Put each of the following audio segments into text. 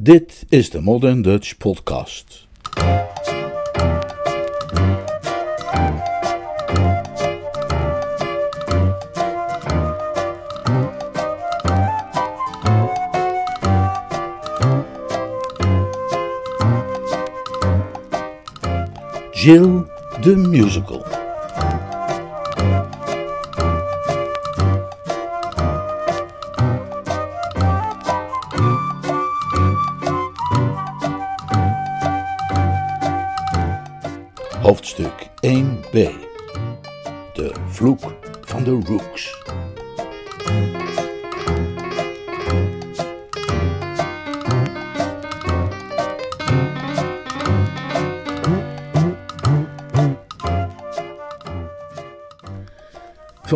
Dit is de Modern Dutch Podcast. Jill the Musical.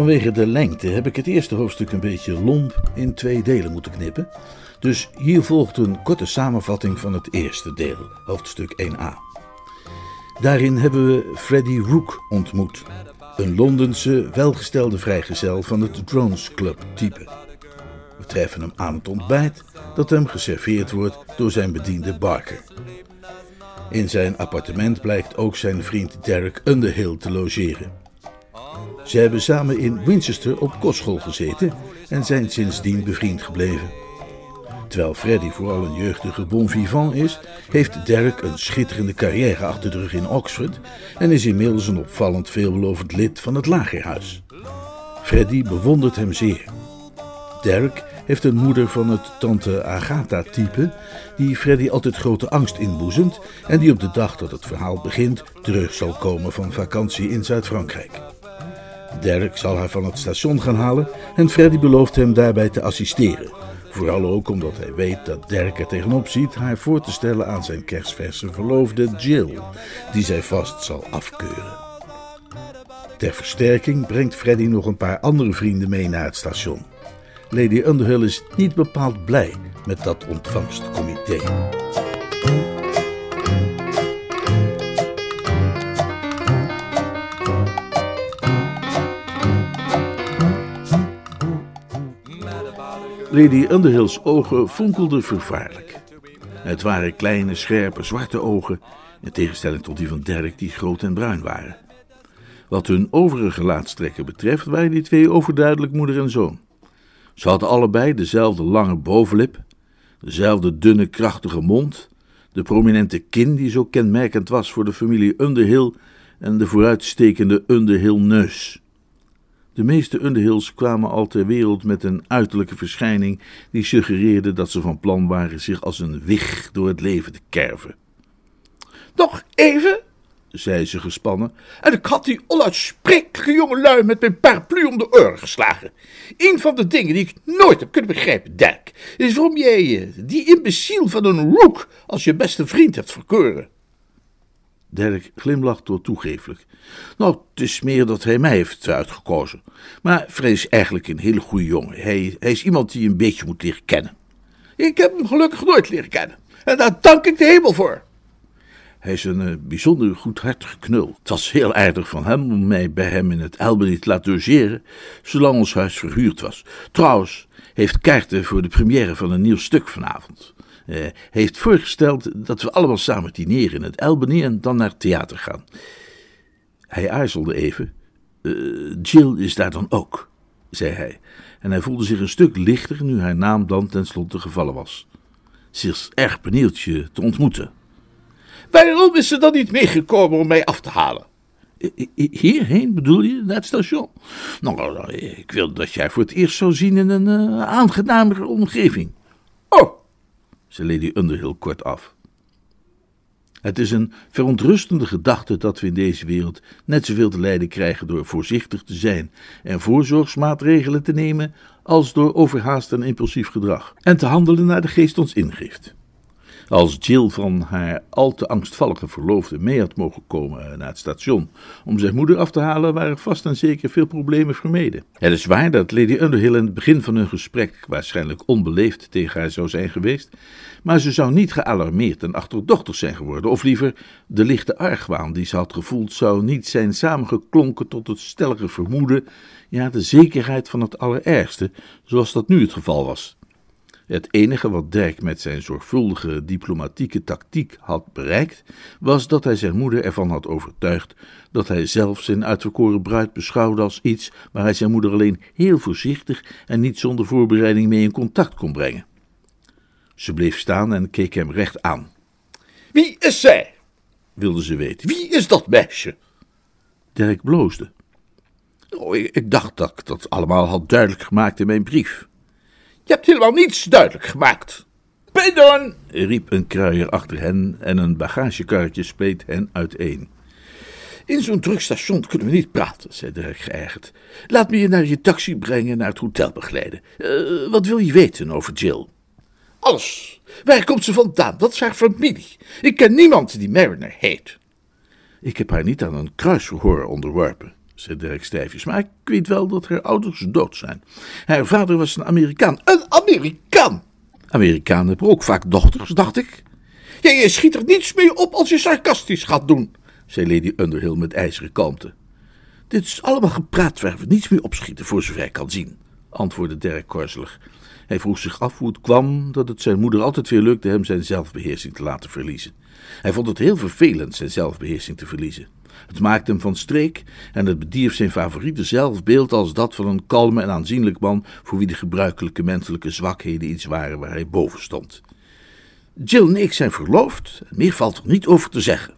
Vanwege de lengte heb ik het eerste hoofdstuk een beetje lomp in twee delen moeten knippen. Dus hier volgt een korte samenvatting van het eerste deel, hoofdstuk 1a. Daarin hebben we Freddie Rook ontmoet, een Londense welgestelde vrijgezel van het Drones Club type. We treffen hem aan het ontbijt dat hem geserveerd wordt door zijn bediende Barker. In zijn appartement blijkt ook zijn vriend Derek Underhill te logeren. Ze hebben samen in Winchester op kostschool gezeten en zijn sindsdien bevriend gebleven. Terwijl Freddy vooral een jeugdige bon vivant is, heeft Derek een schitterende carrière achter de rug in Oxford en is inmiddels een opvallend veelbelovend lid van het lagerhuis. Freddy bewondert hem zeer. Derek heeft een moeder van het tante Agatha-type, die Freddy altijd grote angst inboezemt en die op de dag dat het verhaal begint terug zal komen van vakantie in Zuid-Frankrijk. Derek zal haar van het station gaan halen en Freddy belooft hem daarbij te assisteren. Vooral ook omdat hij weet dat Derek er tegenop ziet haar voor te stellen aan zijn kerstverse verloofde Jill, die zij vast zal afkeuren. Ter versterking brengt Freddy nog een paar andere vrienden mee naar het station. Lady Underhill is niet bepaald blij met dat ontvangstcomité. Lady Underhill's ogen fonkelden vervaarlijk. Het waren kleine, scherpe, zwarte ogen, in tegenstelling tot die van Derek, die groot en bruin waren. Wat hun overige gelaatstrekken betreft, waren die twee overduidelijk moeder en zoon. Ze hadden allebei dezelfde lange bovenlip, dezelfde dunne, krachtige mond, de prominente kin die zo kenmerkend was voor de familie Underhill en de vooruitstekende Underhill neus. De meeste Underhills kwamen al ter wereld met een uiterlijke verschijning die suggereerde dat ze van plan waren zich als een wig door het leven te kerven. Nog even, zei ze gespannen, en ik had die onuitsprekelijke jongelui met mijn paraplu om de oren geslagen. Een van de dingen die ik nooit heb kunnen begrijpen, Dirk, is waarom jij eh, die imbeciel van een rook als je beste vriend hebt verkoren. Dirk glimlacht door toegeeflijk. Nou, het is meer dat hij mij heeft uitgekozen. Maar Fred is eigenlijk een hele goede jongen. Hij, hij is iemand die je een beetje moet leren kennen. Ik heb hem gelukkig nooit leren kennen. En daar dank ik de hemel voor. Hij is een uh, bijzonder goedhartige knul. Het was heel aardig van hem om mij bij hem in het Albany te laten logeren, zolang ons huis verhuurd was. Trouwens, heeft kaarten voor de première van een nieuw stuk vanavond. Uh, heeft voorgesteld dat we allemaal samen dineren in het Albany en dan naar het theater gaan. Hij aarzelde even. Uh, Jill is daar dan ook, zei hij. En hij voelde zich een stuk lichter nu haar naam dan tenslotte gevallen was. Ze is erg benieuwd je te ontmoeten. Waarom is ze dan niet meegekomen om mij af te halen? Hierheen bedoel je, naar het station? Nou, ik wil dat jij voor het eerst zou zien in een uh, aangenamere omgeving. Oh, zei Lady Underhill kort af. Het is een verontrustende gedachte dat we in deze wereld net zoveel te lijden krijgen door voorzichtig te zijn en voorzorgsmaatregelen te nemen, als door overhaast en impulsief gedrag, en te handelen naar de geest ons ingeeft. Als Jill van haar al te angstvallige verloofde mee had mogen komen naar het station om zijn moeder af te halen, waren vast en zeker veel problemen vermeden. Het is waar dat Lady Underhill in het begin van hun gesprek waarschijnlijk onbeleefd tegen haar zou zijn geweest, maar ze zou niet gealarmeerd en achterdochtig zijn geworden, of liever de lichte argwaan die ze had gevoeld zou niet zijn samengeklonken tot het stellige vermoeden, ja de zekerheid van het allerergste, zoals dat nu het geval was. Het enige wat Dirk met zijn zorgvuldige diplomatieke tactiek had bereikt, was dat hij zijn moeder ervan had overtuigd dat hij zelf zijn uitverkoren bruid beschouwde als iets waar hij zijn moeder alleen heel voorzichtig en niet zonder voorbereiding mee in contact kon brengen. Ze bleef staan en keek hem recht aan. Wie is zij? wilde ze weten. Wie is dat meisje? Dirk bloosde. Oh, ik, ik dacht dat ik dat allemaal had duidelijk gemaakt in mijn brief. Je hebt helemaal niets duidelijk gemaakt. Pardon, riep een kruier achter hen en een bagagekarretje spleet hen uiteen. In zo'n druk station kunnen we niet praten, zei Dirk geërgerd. Laat me je naar je taxi brengen naar het hotel begeleiden. Uh, wat wil je weten over Jill? Alles. Waar komt ze vandaan? Wat is haar familie? Ik ken niemand die Mariner heet. Ik heb haar niet aan een kruisverhoor onderworpen, zei Dirk stijfjes, maar ik weet wel dat haar ouders dood zijn. Haar vader was een Amerikaan. Een Amerikaan? Amerikanen hebben ook vaak dochters, dacht ik. Ja, je schiet er niets mee op als je sarcastisch gaat doen, zei Lady Underhill met ijzeren kalmte. Dit is allemaal gepraat waar we niets mee opschieten, voor zover ik kan zien, antwoordde Dirk korzelig. Hij vroeg zich af hoe het kwam dat het zijn moeder altijd weer lukte hem zijn zelfbeheersing te laten verliezen. Hij vond het heel vervelend zijn zelfbeheersing te verliezen. Het maakte hem van streek en het bedierf zijn favoriete zelfbeeld als dat van een kalme en aanzienlijk man voor wie de gebruikelijke menselijke zwakheden iets waren waar hij boven stond. Jill en ik zijn verloofd, meer valt er niet over te zeggen.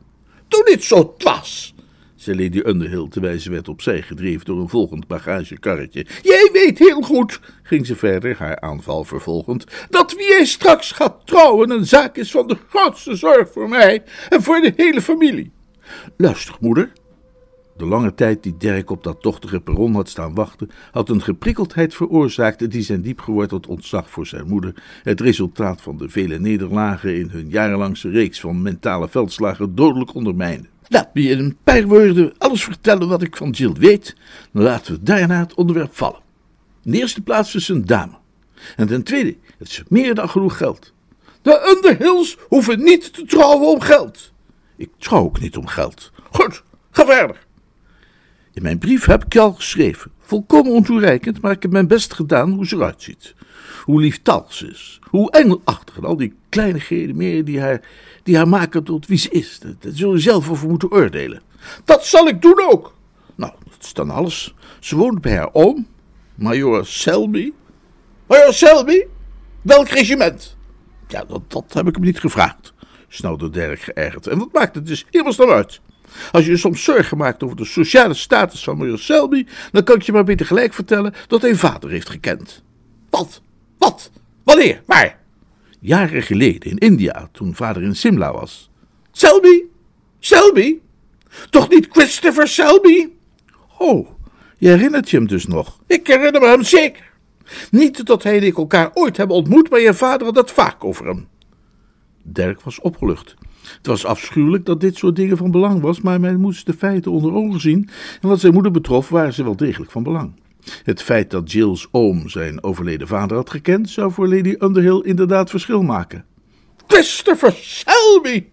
Doe niet zo dwaas, zei Lady Underhill terwijl ze werd opzij gedreven door een volgend bagagekarretje. Jij weet heel goed, ging ze verder, haar aanval vervolgend, dat wie jij straks gaat trouwen een zaak is van de grootste zorg voor mij en voor de hele familie. Luister, moeder. De lange tijd die Dirk op dat tochtige perron had staan wachten, had een geprikkeldheid veroorzaakt die zijn diep geworteld ontzag voor zijn moeder, het resultaat van de vele nederlagen in hun jarenlangse reeks van mentale veldslagen, dodelijk ondermijnde. Laat me in een paar woorden alles vertellen wat ik van Jill weet. Dan laten we daarna het onderwerp vallen. In de eerste plaats is een dame. En ten tweede, het is meer dan genoeg geld. De Underhills hoeven niet te trouwen om geld. Ik trouw ook niet om geld. Goed, ga verder. In mijn brief heb ik je al geschreven. Volkomen ontoereikend, maar ik heb mijn best gedaan hoe ze eruit ziet. Hoe lieftallig ze is. Hoe engelachtig en al die kleinigheden meer die haar, die haar maken tot wie ze is. Daar zul je zelf over moeten oordelen. Dat zal ik doen ook. Nou, dat is dan alles. Ze woont bij haar oom, Major Selby. Major Selby? Welk regiment? Ja, dat, dat heb ik hem niet gevraagd, snauwde Dirk geërgerd. En wat maakt het dus helemaal dan uit? Als je je soms zorgen maakt over de sociale status van Major Selby, dan kan ik je maar beter gelijk vertellen dat hij vader heeft gekend. Wat? Wat? Wanneer? Waar? Jaren geleden in India, toen vader in Simla was. Selby? Selby? Toch niet Christopher Selby? Oh, je herinnert je hem dus nog? Ik herinner me hem zeker. Niet dat hij en ik elkaar ooit hebben ontmoet, maar je vader had het vaak over hem. Dirk was opgelucht. Het was afschuwelijk dat dit soort dingen van belang was, maar men moest de feiten onder ogen zien en wat zijn moeder betrof waren ze wel degelijk van belang. Het feit dat Jill's oom zijn overleden vader had gekend, zou voor Lady Underhill inderdaad verschil maken. Christopher Selby,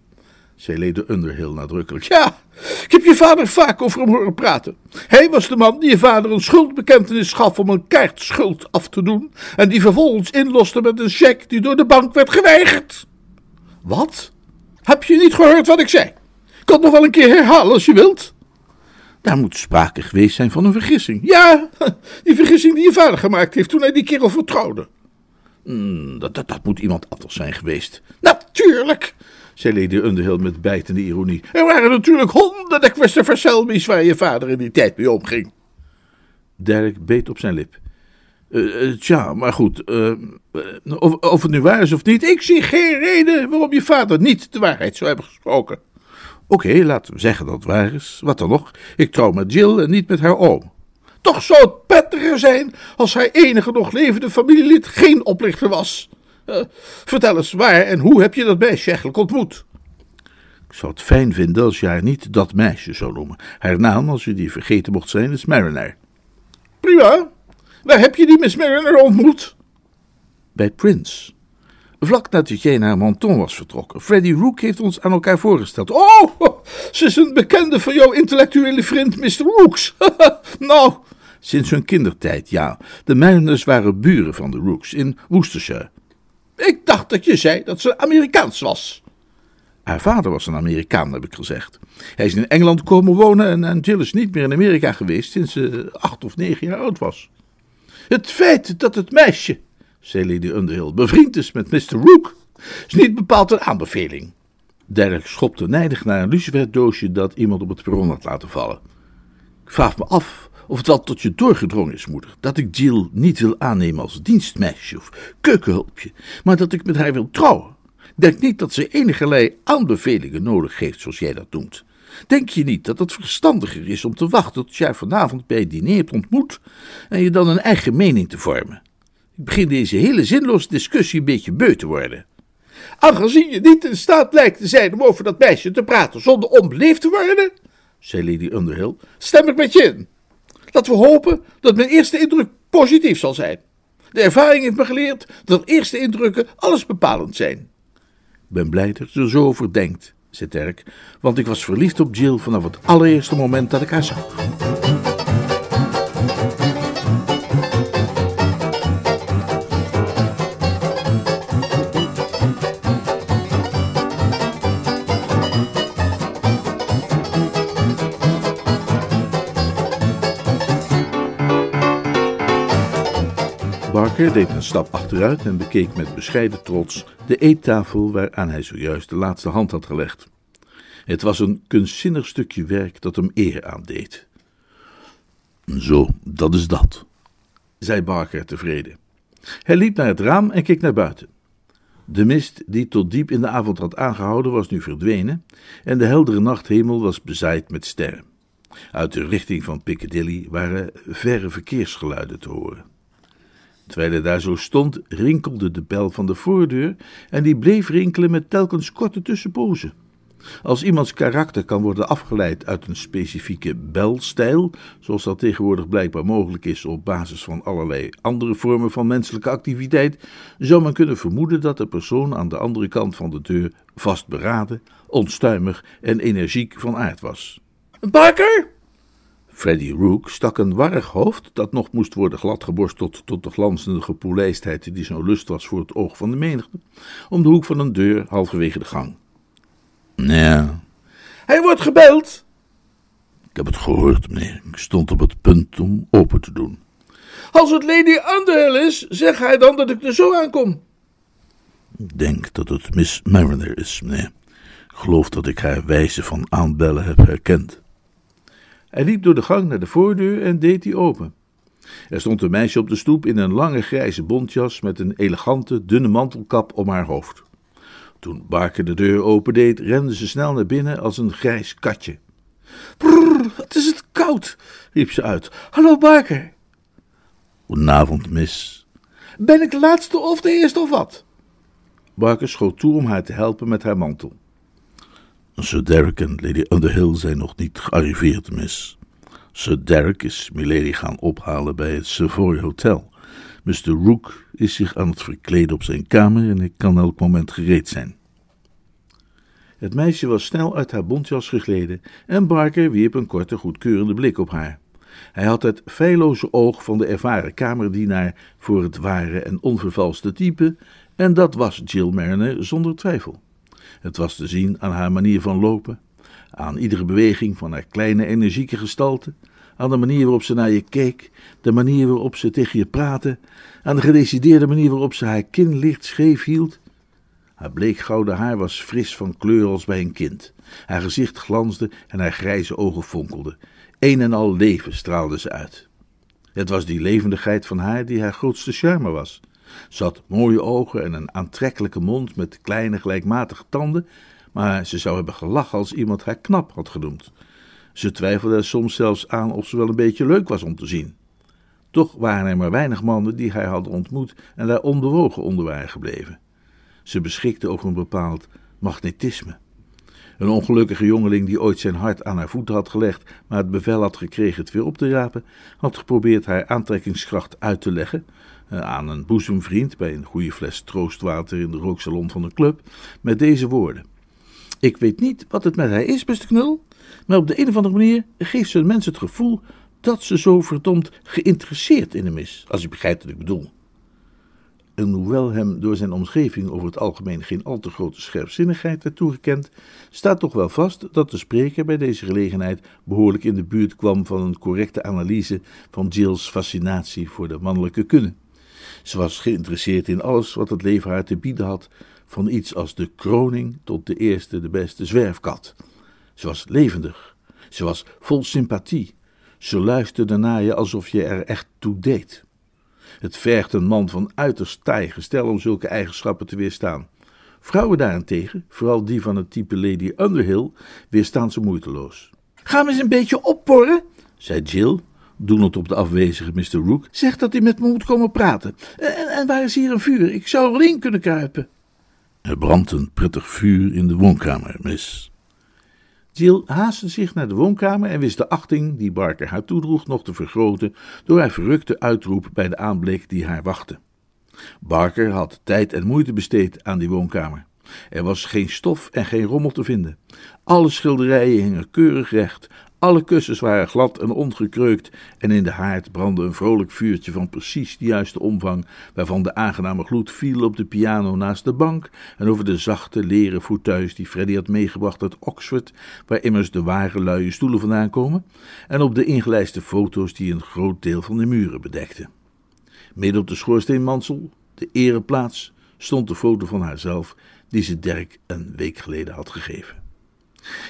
zei Lady Underhill nadrukkelijk. Ja, ik heb je vader vaak over hem horen praten. Hij was de man die je vader een schuldbekentenis gaf om een kaartschuld af te doen en die vervolgens inloste met een cheque die door de bank werd geweigerd. Wat? Heb je niet gehoord wat ik zei? Ik kan het nog wel een keer herhalen als je wilt. Daar moet sprake geweest zijn van een vergissing. Ja, die vergissing die je vader gemaakt heeft toen hij die kerel vertrouwde. Hmm, dat, dat, dat moet iemand anders zijn geweest. Natuurlijk, zei Lady Underhill met bijtende ironie. Er waren natuurlijk honderden Christopher waar je vader in die tijd mee omging. Dirk beet op zijn lip. Uh, tja, maar goed, uh, of, of het nu waar is of niet, ik zie geen reden waarom je vader niet de waarheid zou hebben gesproken. Oké, laten we zeggen dat het waar is. Wat dan nog? Ik trouw met Jill en niet met haar oom. Toch zou het prettiger zijn als haar enige nog levende familielid geen oplichter was. Vertel eens, waar en hoe heb je dat meisje eigenlijk ontmoet? Ik zou het fijn vinden als je haar niet dat meisje zou noemen. Haar naam, als je die vergeten mocht zijn, is Mariner. Prima. Waar heb je die Miss Mariner ontmoet? Bij Prince. Vlak nadat jij naar Menton was vertrokken. Freddy Rook heeft ons aan elkaar voorgesteld. Oh, ze is een bekende van jouw intellectuele vriend Mr. Rooks. nou... Sinds hun kindertijd, ja. De Mariners waren buren van de Rooks in Worcestershire. Ik dacht dat je zei dat ze Amerikaans was. Haar vader was een Amerikaan, heb ik gezegd. Hij is in Engeland komen wonen en, en Jill is niet meer in Amerika geweest sinds ze acht of negen jaar oud was. Het feit dat het meisje, zei Lady Underhill, bevriend is met Mr. Rook, is niet bepaald een aanbeveling. Derek schopte nijdig naar een luciferdoosje dat iemand op het perron had laten vallen. Ik vraag me af of het wel tot je doorgedrongen is, moeder, dat ik Jill niet wil aannemen als dienstmeisje of keukenhulpje, maar dat ik met haar wil trouwen. Denk niet dat ze enigerlei aanbevelingen nodig heeft, zoals jij dat noemt. Denk je niet dat het verstandiger is om te wachten tot jij vanavond bij het diner hebt ontmoet en je dan een eigen mening te vormen? Ik begin deze hele zinloze discussie een beetje beu te worden. Aangezien je niet in staat lijkt te zijn om over dat meisje te praten zonder onbeleefd te worden, zei Lady Underhill, stem ik met je in. Laten we hopen dat mijn eerste indruk positief zal zijn. De ervaring heeft me geleerd dat eerste indrukken alles bepalend zijn. Ik ben blij dat je er zo over denkt, zei Dirk, want ik was verliefd op Jill vanaf het allereerste moment dat ik haar zag. Barker deed een stap achteruit en bekeek met bescheiden trots de eettafel waaraan hij zojuist de laatste hand had gelegd. Het was een kunstzinnig stukje werk dat hem eer aandeed. Zo, dat is dat, zei Barker tevreden. Hij liep naar het raam en keek naar buiten. De mist die tot diep in de avond had aangehouden was nu verdwenen en de heldere nachthemel was bezaaid met sterren. Uit de richting van Piccadilly waren verre verkeersgeluiden te horen. Terwijl hij daar zo stond, rinkelde de bel van de voordeur en die bleef rinkelen met telkens korte tussenpozen. Als iemands karakter kan worden afgeleid uit een specifieke belstijl, zoals dat tegenwoordig blijkbaar mogelijk is op basis van allerlei andere vormen van menselijke activiteit, zou men kunnen vermoeden dat de persoon aan de andere kant van de deur vastberaden, onstuimig en energiek van aard was. Barker? Freddy Rook stak een warrig hoofd, dat nog moest worden gladgeborsteld tot de glanzende gepolijstheid die zo'n lust was voor het oog van de menigte, om de hoek van een deur halverwege de gang. Nee. Hij wordt gebeld. Ik heb het gehoord, meneer. Ik stond op het punt om open te doen. Als het Lady Underhill is, zeg hij dan dat ik er zo aankom. Ik denk dat het Miss Mariner is, meneer. Ik geloof dat ik haar wijze van aanbellen heb herkend. Hij liep door de gang naar de voordeur en deed die open. Er stond een meisje op de stoep in een lange grijze bontjas met een elegante, dunne mantelkap om haar hoofd. Toen Barker de deur opendeed, rende ze snel naar binnen als een grijs katje. Brrr, wat is het koud, riep ze uit. Hallo Barker. Goedenavond, miss. Ben ik de laatste of de eerste of wat? Barker schoot toe om haar te helpen met haar mantel. Sir Derek en Lady Underhill zijn nog niet gearriveerd, miss. Sir Derek is Milady gaan ophalen bij het Savoy Hotel. Mr. Rook is zich aan het verkleden op zijn kamer en ik kan elk moment gereed zijn. Het meisje was snel uit haar bontjas gegleden en Barker wierp een korte, goedkeurende blik op haar. Hij had het feilloze oog van de ervaren kamerdienaar voor het ware en onvervalste type, en dat was Jill Mariner zonder twijfel. Het was te zien aan haar manier van lopen, aan iedere beweging van haar kleine energieke gestalte, aan de manier waarop ze naar je keek, de manier waarop ze tegen je praatte, aan de gedecideerde manier waarop ze haar kin licht scheef hield. Haar bleekgouden haar was fris van kleur als bij een kind. Haar gezicht glansde en haar grijze ogen fonkelden. Een en al leven straalde ze uit. Het was die levendigheid van haar die haar grootste charme was. Ze had mooie ogen en een aantrekkelijke mond met kleine gelijkmatige tanden, maar ze zou hebben gelachen als iemand haar knap had genoemd. Ze twijfelde er soms zelfs aan of ze wel een beetje leuk was om te zien. Toch waren er maar weinig mannen die hij had ontmoet en daar onbewogen onder waren gebleven. Ze beschikte over een bepaald magnetisme. Een ongelukkige jongeling die ooit zijn hart aan haar voeten had gelegd, maar het bevel had gekregen het weer op te rapen, had geprobeerd haar aantrekkingskracht uit te leggen aan een boezemvriend bij een goede fles troostwater in de rooksalon van een club, met deze woorden. Ik weet niet wat het met haar is, beste knul, maar op de een of andere manier geeft ze een mens het gevoel dat ze zo verdomd geïnteresseerd in hem is, als u begrijpt wat ik bedoel. en hoewel hem door zijn omgeving over het algemeen geen al te grote scherpzinnigheid werd toegekend, staat toch wel vast dat de spreker bij deze gelegenheid behoorlijk in de buurt kwam van een correcte analyse van Jill's fascinatie voor de mannelijke kunne. Ze was geïnteresseerd in alles wat het leven haar te bieden had, van iets als de kroning tot de eerste, de beste zwerfkat. Ze was levendig, ze was vol sympathie, ze luisterde naar je alsof je er echt toe deed. Het vergt een man van uiterst taai gestel om zulke eigenschappen te weerstaan. Vrouwen daarentegen, vooral die van het type Lady Underhill, weerstaan ze moeiteloos. Ga me eens een beetje opporren, zei Jill, doelend op de afwezige Mr. Rook. Zeg dat hij met me moet komen praten. En, en waar is hier een vuur? Ik zou er wel in kunnen kruipen. Er brandt een prettig vuur in de woonkamer, miss. Jill haastte zich naar de woonkamer en wist de achting die Barker haar toedroeg nog te vergroten door haar verrukte uitroep bij de aanblik die haar wachtte. Barker had tijd en moeite besteed aan die woonkamer. Er was geen stof en geen rommel te vinden. Alle schilderijen hingen keurig recht, alle kussens waren glad en ongekreukt en in de haard brandde een vrolijk vuurtje van precies de juiste omvang, waarvan de aangename gloed viel op de piano naast de bank en over de zachte leren fauteuils die Freddy had meegebracht uit Oxford, waar immers de ware luie stoelen vandaan komen, en op de ingelijste foto's die een groot deel van de muren bedekten. Midden op de schoorsteenmansel, de ereplaats, stond de foto van haarzelf die ze Dirk een week geleden had gegeven.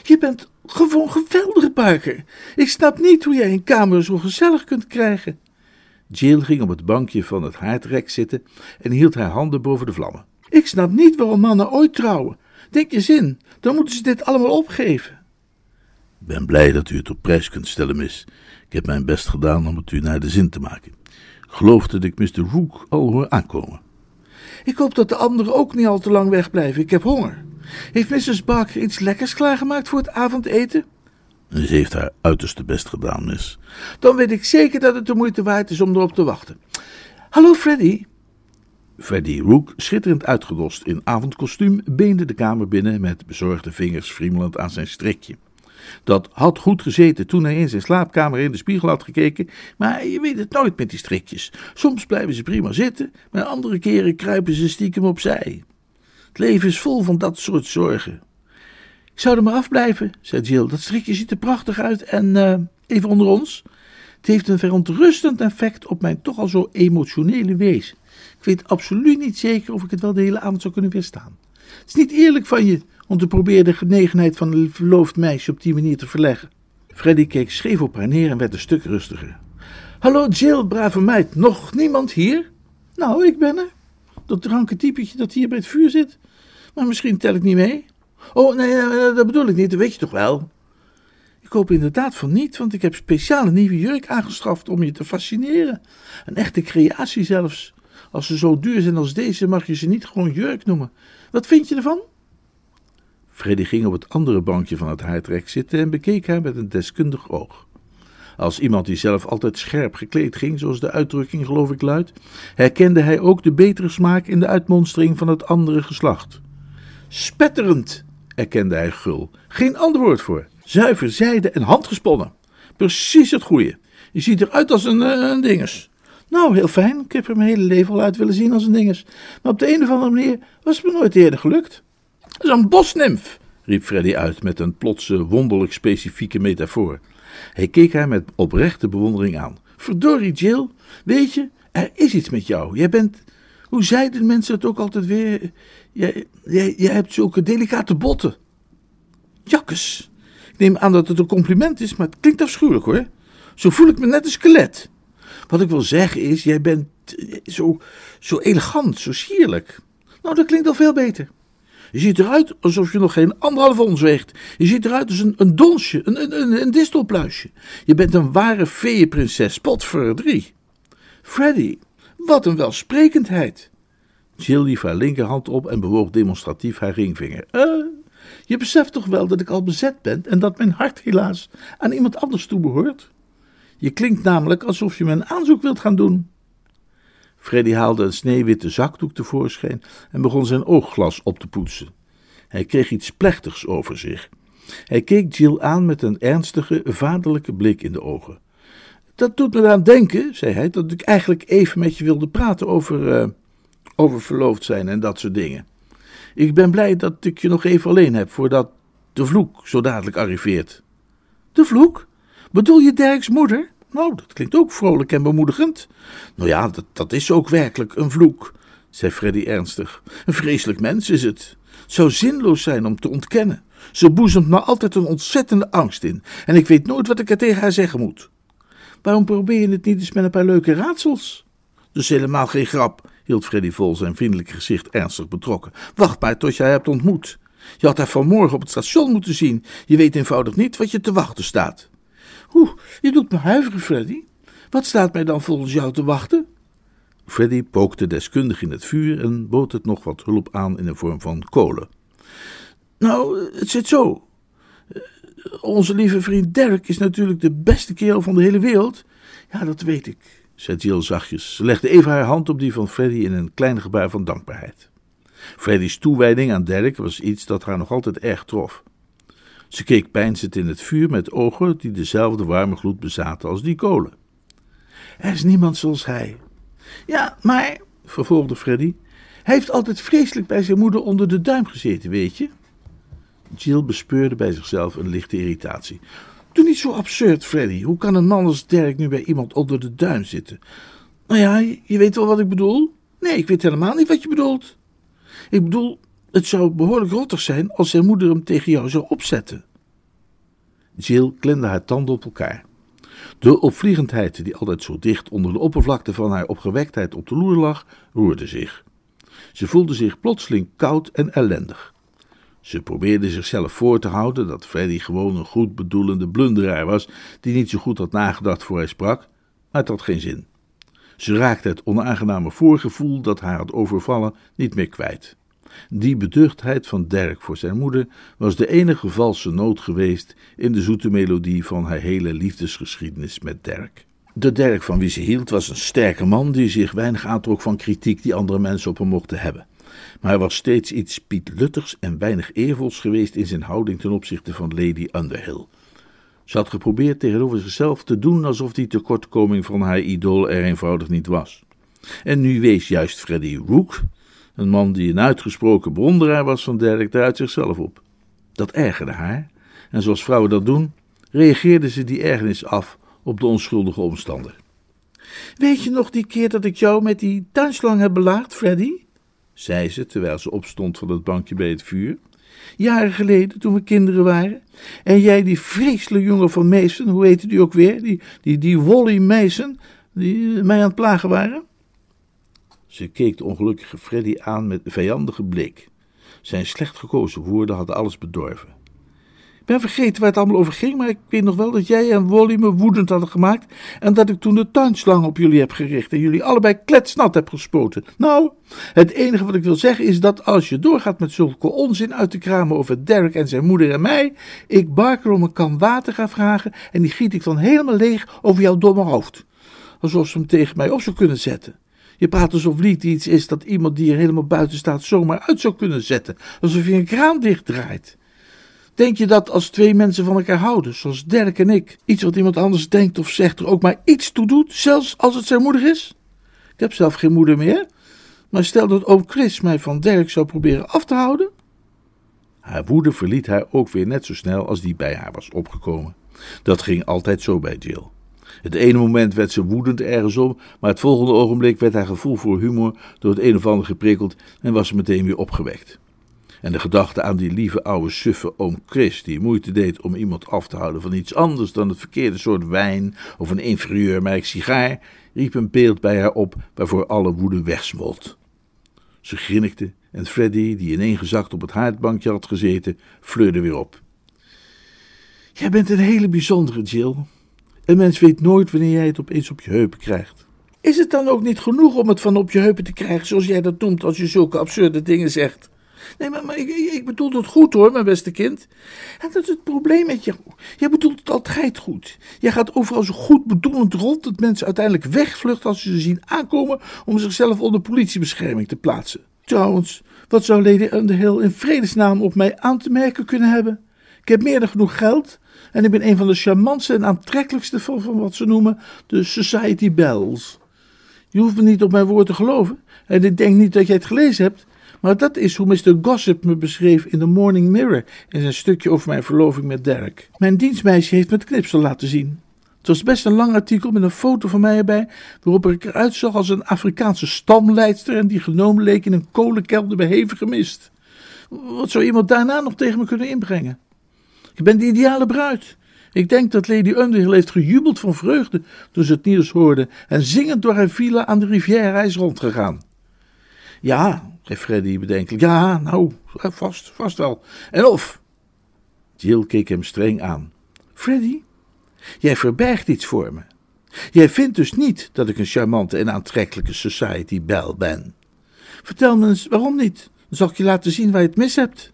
Je bent gewoon geweldig, Parker. Ik snap niet hoe jij een kamer zo gezellig kunt krijgen. Jill ging op het bankje van het haardrek zitten en hield haar handen boven de vlammen. Ik snap niet waarom mannen ooit trouwen. Denk je zin, dan moeten ze dit allemaal opgeven. Ik ben blij dat u het op prijs kunt stellen, mis. Ik heb mijn best gedaan om het u naar de zin te maken. Ik geloof dat ik Mr. Rook al hoor aankomen. Ik hoop dat de anderen ook niet al te lang wegblijven. Ik heb honger. Heeft Mrs. Barker iets lekkers klaargemaakt voor het avondeten? Ze heeft haar uiterste best gedaan, miss. Dan weet ik zeker dat het de moeite waard is om erop te wachten. Hallo, Freddy. Freddy Rook, schitterend uitgedost in avondkostuum, beende de kamer binnen met bezorgde vingers friemelend aan zijn strikje. Dat had goed gezeten toen hij in zijn slaapkamer in de spiegel had gekeken, maar je weet het nooit met die strikjes. Soms blijven ze prima zitten, maar andere keren kruipen ze stiekem opzij. Het leven is vol van dat soort zorgen. Ik zou er maar afblijven, zei Jill. Dat strikje ziet er prachtig uit en uh, even onder ons. Het heeft een verontrustend effect op mijn toch al zo emotionele wezen. Ik weet absoluut niet zeker of ik het wel de hele avond zou kunnen weerstaan. Het is niet eerlijk van je om te proberen de genegenheid van een verloofd meisje op die manier te verleggen. Freddy keek scheef op haar neer en werd een stuk rustiger. Hallo Jill, brave meid. Nog niemand hier? Nou, ik ben er. Dat dranke typetje dat hier bij het vuur zit. Maar misschien tel ik niet mee. Oh, nee, dat bedoel ik niet, dat weet je toch wel. Ik hoop inderdaad van niet, want ik heb speciale nieuwe jurk aangeschaft om je te fascineren. Een echte creatie zelfs. Als ze zo duur zijn als deze, mag je ze niet gewoon jurk noemen. Wat vind je ervan? Freddy ging op het andere bankje van het haardrek zitten en bekeek haar met een deskundig oog. Als iemand die zelf altijd scherp gekleed ging, zoals de uitdrukking geloof ik luidt, herkende hij ook de betere smaak in de uitmonstering van het andere geslacht. Spetterend, erkende hij gul. Geen ander woord voor. Zuiver zijde en handgesponnen. Precies het goede. Je ziet eruit als een, uh, een dinges. Nou, heel fijn. Ik heb er mijn hele leven al uit willen zien als een dinges. Maar op de een of andere manier was het me nooit eerder gelukt. Dat is een bosnimf, riep Freddy uit met een plotse, wonderlijk specifieke metafoor. Hij keek haar met oprechte bewondering aan. Verdorie, Jill, weet je, er is iets met jou. Jij bent, hoe zeiden mensen het ook altijd weer, jij, jij, jij hebt zulke delicate botten. Jakkes, ik neem aan dat het een compliment is, maar het klinkt afschuwelijk hoor. Zo voel ik me net een skelet. Wat ik wil zeggen is, jij bent eh, zo, zo elegant, zo sierlijk. Nou, dat klinkt al veel beter. Je ziet eruit alsof je nog geen anderhalf ons weegt. Je ziet eruit als een, een donsje, een, een, een, distelpluisje. Je bent een ware feeënprinses, drie. Freddy, wat een welsprekendheid. Jill lief haar linkerhand op en bewoog demonstratief haar ringvinger. Uh, je beseft toch wel dat ik al bezet ben en dat mijn hart helaas aan iemand anders toebehoort? Je klinkt namelijk alsof je me een aanzoek wilt gaan doen. Freddy haalde een sneeuwwitte zakdoek tevoorschijn en begon zijn oogglas op te poetsen. Hij kreeg iets plechtigs over zich. Hij keek Jill aan met een ernstige, vaderlijke blik in de ogen. Dat doet me aan denken, zei hij, dat ik eigenlijk even met je wilde praten over. Uh, Over verloofd zijn en dat soort dingen. Ik ben blij dat ik je nog even alleen heb voordat de vloek zo dadelijk arriveert. De vloek? Bedoel je Dirks moeder? Nou, dat klinkt ook vrolijk en bemoedigend. Nou ja, dat, dat is ook werkelijk een vloek, zei Freddy ernstig. Een vreselijk mens is het. Het zou zinloos zijn om te ontkennen. Ze boezemt me altijd een ontzettende angst in, en ik weet nooit wat ik er tegen haar zeggen moet. Waarom probeer je het niet eens met een paar leuke raadsels? Dus helemaal geen grap, hield Freddy vol zijn vriendelijke gezicht ernstig betrokken. Wacht maar tot haar hebt ontmoet. Je had haar vanmorgen op het station moeten zien. Je weet eenvoudig niet wat je te wachten staat. Oeh, je doet me huiveren, Freddy. Wat staat mij dan volgens jou te wachten? Freddy pookte deskundig in het vuur en bood het nog wat hulp aan in de vorm van kolen. Nou, het zit zo. Onze lieve vriend Dirk is natuurlijk de beste kerel van de hele wereld. Ja, dat weet ik, zei Jill zachtjes. Ze legde even haar hand op die van Freddy in een klein gebaar van dankbaarheid. Freddy's toewijding aan Dirk was iets dat haar nog altijd erg trof. Ze keek peinzend in het vuur met ogen die dezelfde warme gloed bezaten als die kolen. Er is niemand zoals hij. Ja, maar, vervolgde Freddy, hij heeft altijd vreselijk bij zijn moeder onder de duim gezeten, weet je? Jill bespeurde bij zichzelf een lichte irritatie. Doe niet zo absurd, Freddy. Hoe kan een man als Dirk nu bij iemand onder de duim zitten? Nou ja, je weet wel wat ik bedoel? Nee, ik weet helemaal niet wat je bedoelt. Ik bedoel, het zou behoorlijk rottig zijn als zijn moeder hem tegen jou zou opzetten. Jill klemde haar tanden op elkaar. De opvliegendheid, die altijd zo dicht onder de oppervlakte van haar opgewektheid op de loer lag, roerde zich. Ze voelde zich plotseling koud en ellendig. Ze probeerde zichzelf voor te houden dat Freddy gewoon een goed bedoelende blunderaar was, die niet zo goed had nagedacht voor hij sprak, maar het had geen zin. Ze raakte het onaangename voorgevoel dat haar had overvallen niet meer kwijt. Die beduchtheid van Dirk voor zijn moeder was de enige valse noot geweest in de zoete melodie van haar hele liefdesgeschiedenis met Dirk. De Dirk van wie ze hield was een sterke man die zich weinig aantrok van kritiek die andere mensen op hem mochten hebben. Maar hij was steeds iets pietluttigs en weinig eervols geweest in zijn houding ten opzichte van Lady Underhill. Ze had geprobeerd tegenover zichzelf te doen alsof die tekortkoming van haar idool er eenvoudig niet was. En nu wees juist Freddy Rook, een man die een uitgesproken bewonderaar was van Dirk, daar uit zichzelf op. Dat ergerde haar, en zoals vrouwen dat doen, reageerde ze die ergernis af op de onschuldige omstander. Weet je nog die keer dat ik jou met die tuinslang heb belaagd, Freddy? zei ze terwijl ze opstond van het bankje bij het vuur. Jaren geleden, toen we kinderen waren. En jij, die vreselijke jongen van Mason, hoe heette die ook weer? Die, die, die Wally Mason, die eh, mij aan het plagen waren? Ze keek de ongelukkige Freddy aan met vijandige blik. Zijn slecht gekozen woorden hadden alles bedorven. Ik ben vergeten waar het allemaal over ging, maar ik weet nog wel dat jij en Wally me woedend hadden gemaakt en dat ik toen de tuinslang op jullie heb gericht en jullie allebei kletsnat heb gespoten. Nou, het enige wat ik wil zeggen is dat als je doorgaat met zulke onzin uit te kramen over Derek en zijn moeder en mij, ik Barker om een kan water ga vragen en die giet ik dan helemaal leeg over jouw domme hoofd. Alsof ze hem tegen mij op zou kunnen zetten. Je praat alsof lied iets is dat iemand die er helemaal buiten staat zomaar uit zou kunnen zetten. Alsof je een kraan dichtdraait. Denk je dat als twee mensen van elkaar houden, zoals Dirk en ik, iets wat iemand anders denkt of zegt er ook maar iets toe doet, zelfs als het zijn moeder is? Ik heb zelf geen moeder meer, maar stel dat oom Chris mij van Dirk zou proberen af te houden. Haar woede verliet haar ook weer net zo snel als die bij haar was opgekomen. Dat ging altijd zo bij Jill. Het ene moment werd ze woedend ergens om, maar het volgende ogenblik werd haar gevoel voor humor door het een of ander geprikkeld en was ze meteen weer opgewekt. En de gedachte aan die lieve oude suffe oom Chris, die moeite deed om iemand af te houden van iets anders dan het verkeerde soort wijn of een inferieur merk sigaar, riep een beeld bij haar op waarvoor alle woede wegsmolt. Ze grinnikte en Freddy, die ineengezakt op het haardbankje had gezeten, fleurde weer op. Jij bent een hele bijzondere, Jill. Een mens weet nooit wanneer jij het opeens op je heupen krijgt. Is het dan ook niet genoeg om het van op je heupen te krijgen, zoals jij dat noemt, als je zulke absurde dingen zegt? Nee, maar, maar ik, ik, bedoel het goed hoor, mijn beste kind. En dat is het probleem met je. Jij bedoelt het altijd goed. Jij gaat overal zo goed bedoelend rond dat mensen uiteindelijk wegvluchten als ze ze zien aankomen om zichzelf onder politiebescherming te plaatsen. Trouwens, wat zou Lady Underhill in vredesnaam op mij aan te merken kunnen hebben? Ik heb meer dan genoeg geld en ik ben een van de charmantste en aantrekkelijkste van, wat ze noemen de Society Bells. Je hoeft me niet op mijn woord te geloven. En ik denk niet dat jij het gelezen hebt, maar dat is hoe Mr. Gossip me beschreef in The Morning Mirror in zijn stukje over mijn verloving met Derek. Mijn dienstmeisje heeft me het knipsel laten zien. Het was best een lang artikel met een foto van mij erbij, waarop ik eruit zag als een Afrikaanse stamleidster en die genomen leek in een kolenkelder bij hevige mist. Wat zou iemand daarna nog tegen me kunnen inbrengen? Ik ben de ideale bruid. Ik denk dat Lady Underhill heeft gejubeld van vreugde toen ze het nieuws hoorde en zingend door haar villa aan de Riviera is rondgegaan. Ja, zei Freddy bedenkelijk. Ja, nou, vast, vast wel. En of? Jill keek hem streng aan. Freddy, jij verbergt iets voor me. Jij vindt dus niet dat ik een charmante en aantrekkelijke society belle ben. Vertel me eens, waarom niet? Dan zal ik je laten zien waar je het mis hebt.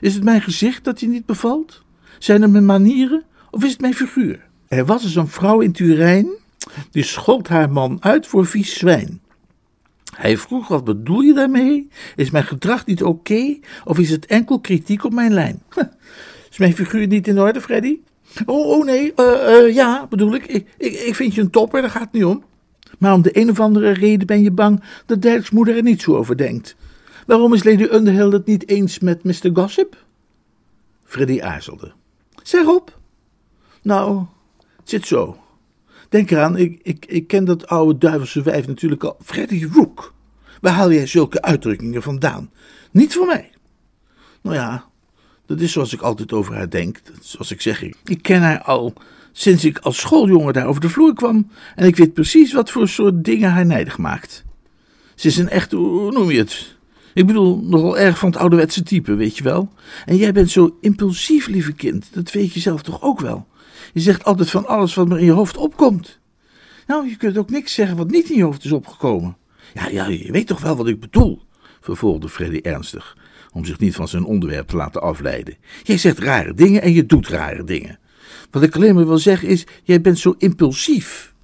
Is het mijn gezicht dat je niet bevalt? Zijn het mijn manieren? Of is het mijn figuur? Er was eens een vrouw in Turijn, die schold haar man uit voor vies zwijn. Hij vroeg, wat bedoel je daarmee? Is mijn gedrag niet oké, of is het enkel kritiek op mijn lijn? Is mijn figuur niet in orde, Freddy? Oh, oh nee, uh, ja, bedoel ik. Ik, ik. ik vind je een topper, daar gaat het niet om. Maar om de een of andere reden ben je bang dat Dirks moeder er niet zo over denkt. Waarom is Lady Underhill het niet eens met Mr. Gossip? Freddy aarzelde. Zeg op. Nou, het zit zo. Denk eraan, ik, ik, ik ken dat oude duivelse wijf natuurlijk al. Freddy Rook. Waar haal jij zulke uitdrukkingen vandaan? Niet voor mij. Nou ja, dat is zoals ik altijd over haar denk. Zoals ik zeg, ik, ken haar al sinds ik als schooljongen daar over de vloer kwam. En ik weet precies wat voor soort dingen haar nijdig maakt. Ze is een echte, hoe noem je het? Ik bedoel, nogal erg van het ouderwetse type, weet je wel. En jij bent zo impulsief, lieve kind. Dat weet je zelf toch ook wel. Je zegt altijd van alles wat er in je hoofd opkomt. Nou, je kunt ook niks zeggen wat niet in je hoofd is opgekomen. Ja, ja, je weet toch wel wat ik bedoel, vervolgde Freddy ernstig, om zich niet van zijn onderwerp te laten afleiden. Jij zegt rare dingen en je doet rare dingen. Wat ik alleen maar wil zeggen is, jij bent zo impulsief.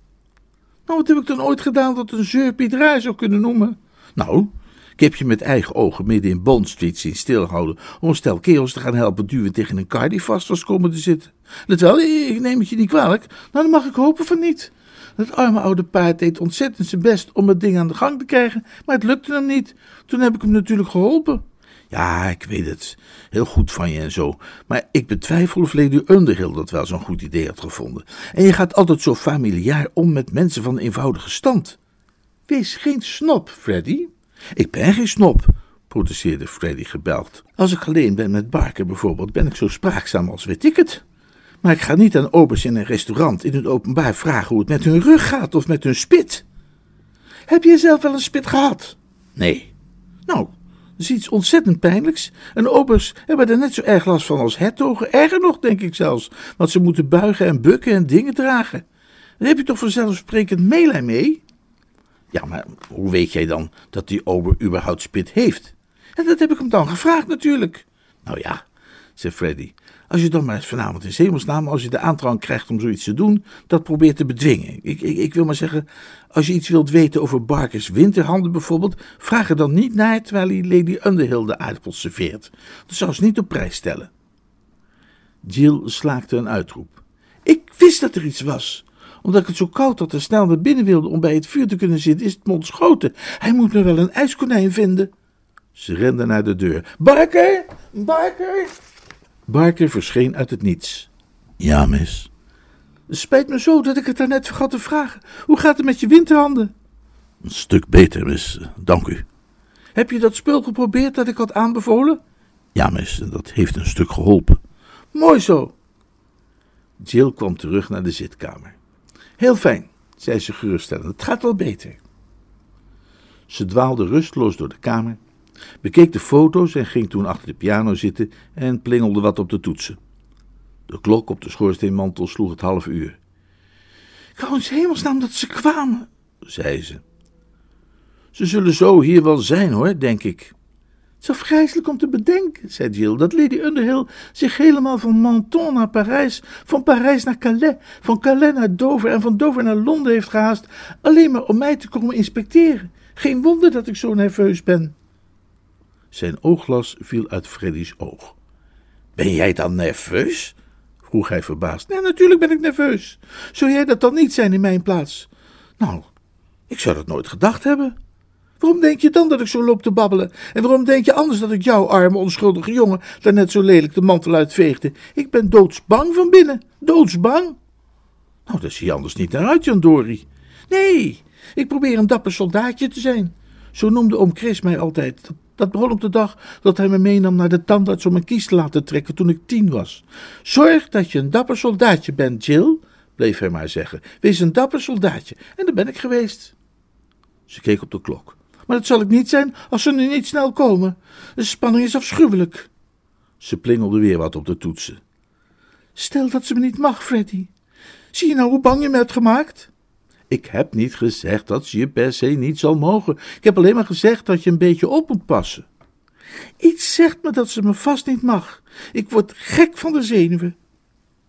Nou, wat heb ik dan ooit gedaan dat een zeurpiet raar zou kunnen noemen? Nou, ik heb je met eigen ogen midden in Bond Street zien stilhouden om een stel kerels te gaan helpen duwen tegen een kar die vast was komen te zitten. Let wel, ik neem het je niet kwalijk. Nou, dan mag ik hopen van niet. Dat arme oude paard deed ontzettend zijn best om het ding aan de gang te krijgen, maar het lukte hem niet. Toen heb ik hem natuurlijk geholpen. Ja, ik weet het. Heel goed van je en zo. Maar ik betwijfel of Lady Underhill dat wel zo'n goed idee had gevonden. En je gaat altijd zo familiaar om met mensen van eenvoudige stand. Wees geen snop, Freddy. Ik ben geen snop, protesteerde Freddy gebeld. Als ik alleen ben met Barker bijvoorbeeld, ben ik zo spraakzaam als weet ik het. Maar ik ga niet aan obers in een restaurant in het openbaar vragen hoe het met hun rug gaat of met hun spit. Heb je zelf wel een spit gehad? Nee. Nou, dat is iets ontzettend pijnlijks. En obers hebben er net zo erg last van als hertogen. Erger nog, denk ik zelfs. Want ze moeten buigen en bukken en dingen dragen. Daar heb je toch vanzelfsprekend meelij mee? Ja, maar hoe weet jij dan dat die ober überhaupt spit heeft? En dat heb ik hem dan gevraagd natuurlijk. Nou ja, zei Freddy, als je dan maar eens vanavond in hemelsnaam, als je de aandrang krijgt om zoiets te doen, dat probeert te bedwingen. Ik, ik, ik wil maar zeggen, als je iets wilt weten over Barkers winterhanden bijvoorbeeld, vraag er dan niet naar terwijl hij Lady Underhill de aardappels serveert. Dat zou ze niet op prijs stellen. Jill slaakte een uitroep. Ik wist dat er iets was omdat ik het zo koud had en snel naar binnen wilde om bij het vuur te kunnen zitten, is het mond. Hij moet me wel een ijskonijn vinden. Ze rende naar de deur. Barker! Barker! Barker verscheen uit het niets. Ja, mis. Spijt me zo dat ik het daarnet vergat te vragen. Hoe gaat het met je winterhanden? Een stuk beter, mis. Dank u. Heb je dat spul geprobeerd dat ik had aanbevolen? Ja, mis. Dat heeft een stuk geholpen. Mooi zo. Jill kwam terug naar de zitkamer. Heel fijn, zei ze geruststellend. Het gaat wel beter. Ze dwaalde rustloos door de kamer, bekeek de foto's en ging toen achter de piano zitten en plingelde wat op de toetsen. De klok op de schoorsteenmantel sloeg het half uur. Ik hou eens hemelsnaam dat ze kwamen, zei ze. Ze zullen zo hier wel zijn hoor, denk ik. Is afgrijzelijk om te bedenken, zei Jill, dat Lady Underhill zich helemaal van Menton naar Parijs, van Parijs naar Calais, van Calais naar Dover en van Dover naar Londen heeft gehaast, alleen maar om mij te komen inspecteren. Geen wonder dat ik zo nerveus ben. Zijn oogglas viel uit Freddy's oog. Ben jij dan nerveus? vroeg hij verbaasd. Nee, natuurlijk ben ik nerveus. Zou jij dat dan niet zijn in mijn plaats? Nou, ik zou dat nooit gedacht hebben. Waarom denk je dan dat ik zo loop te babbelen? En waarom denk je anders dat ik jouw arme, onschuldige jongen daarnet zo lelijk de mantel uitveegde? Ik ben doodsbang van binnen. Doodsbang. Nou, daar zie je anders niet naar uit, Jan Dori. Nee, ik probeer een dapper soldaatje te zijn. Zo noemde oom Chris mij altijd. Dat begon op de dag dat hij me meenam naar de tandarts om een kies te laten trekken toen ik tien was. Zorg dat je een dapper soldaatje bent, Jill, bleef hij maar zeggen. Wees een dapper soldaatje. En dat ben ik geweest. Ze keek op de klok. Maar dat zal ik niet zijn als ze nu niet snel komen. De spanning is afschuwelijk. Ze plingelde weer wat op de toetsen. Stel dat ze me niet mag, Freddy. Zie je nou hoe bang je me hebt gemaakt? Ik heb niet gezegd dat ze je per se niet zal mogen. Ik heb alleen maar gezegd dat je een beetje op moet passen. Iets zegt me dat ze me vast niet mag. Ik word gek van de zenuwen.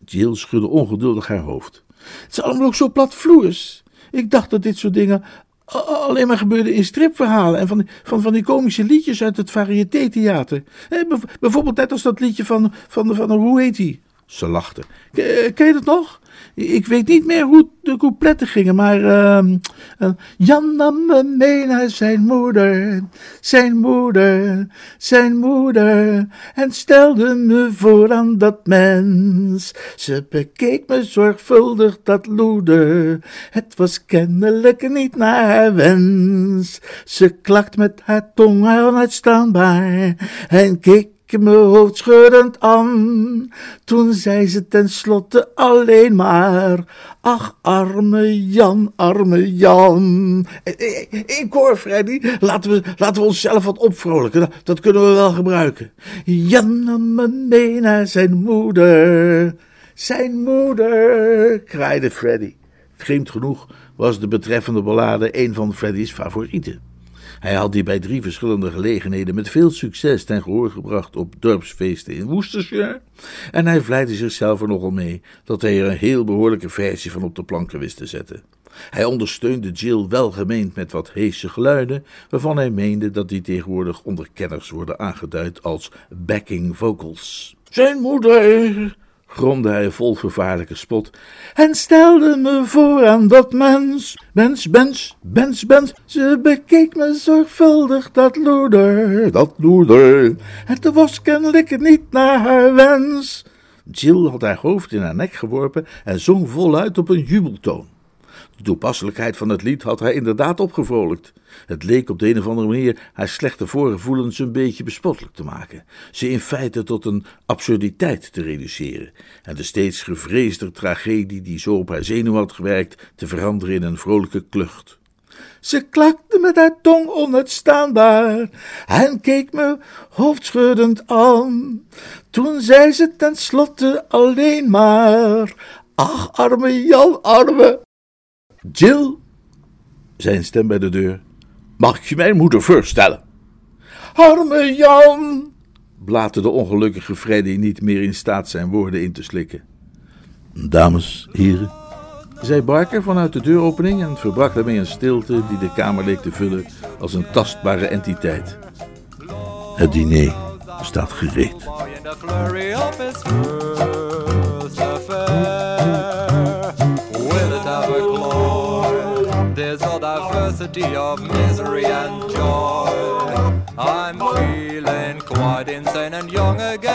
Jill schudde ongeduldig haar hoofd. Het is allemaal ook zo platvloers. Ik dacht dat dit soort dingen alleen maar gebeurde in stripverhalen en van, van, van die komische liedjes uit het variété-theater. Bijvoorbeeld net als dat liedje van, van, van, van hoe heet die? Ze lachte. Ken je dat nog? Ik weet niet meer hoe de coupletten gingen, maar uh, Jan nam me mee naar zijn moeder, zijn moeder, zijn moeder, en stelde me voor aan dat mens. Ze bekeek me zorgvuldig, dat loeder, het was kennelijk niet naar haar wens. Ze klakt met haar tong onuitstaanbaar en keek me schuddend aan. Toen zei ze tenslotte alleen maar: Ach, arme Jan, arme Jan. Ik hoor, Freddy, laten we, laten we onszelf wat opvrolijken. Dat kunnen we wel gebruiken. Jan nam me mee naar zijn moeder. Zijn moeder, kraaide Freddy. Vreemd genoeg was de betreffende ballade een van Freddy's favorieten. Hij had die bij drie verschillende gelegenheden met veel succes ten gehoor gebracht op dorpsfeesten in Worcestershire. En hij vleide zichzelf er nogal mee dat hij er een heel behoorlijke versie van op de planken wist te zetten. Hij ondersteunde Jill welgemeend met wat heese geluiden, waarvan hij meende dat die tegenwoordig onder kenners worden aangeduid als backing vocals. Zijn moeder gromde hij vol vervaarlijke spot, en stelde me voor aan dat mens. Mens, mens, mens, mens, ze bekeek me zorgvuldig, dat loeder, dat loeder. Het was kennelijk niet naar haar wens. Jill had haar hoofd in haar nek geworpen en zong voluit op een jubeltoon. De toepasselijkheid van het lied had hij inderdaad opgevrolijkt. Het leek op de een of andere manier haar slechte voorgevoelens een beetje bespottelijk te maken, ze in feite tot een absurditeit te reduceren en de steeds gevreesder tragedie die zo op haar zenuw had gewerkt te veranderen in een vrolijke klucht. Ze klakte met haar tong onuitstaanbaar en keek me hoofdschuddend aan. Toen zei ze tenslotte alleen maar: Ach, arme Jan, arme. Jill, zijn stem bij de deur, mag ik je mijn moeder voorstellen? Arme Jan, blaatte de ongelukkige Freddy niet meer in staat zijn woorden in te slikken. Dames, heren, zei Barker vanuit de deuropening en verbrak daarmee een stilte die de kamer leek te vullen als een tastbare entiteit. Het diner staat gereed. Of misery and joy. I'm feeling quite insane and young again,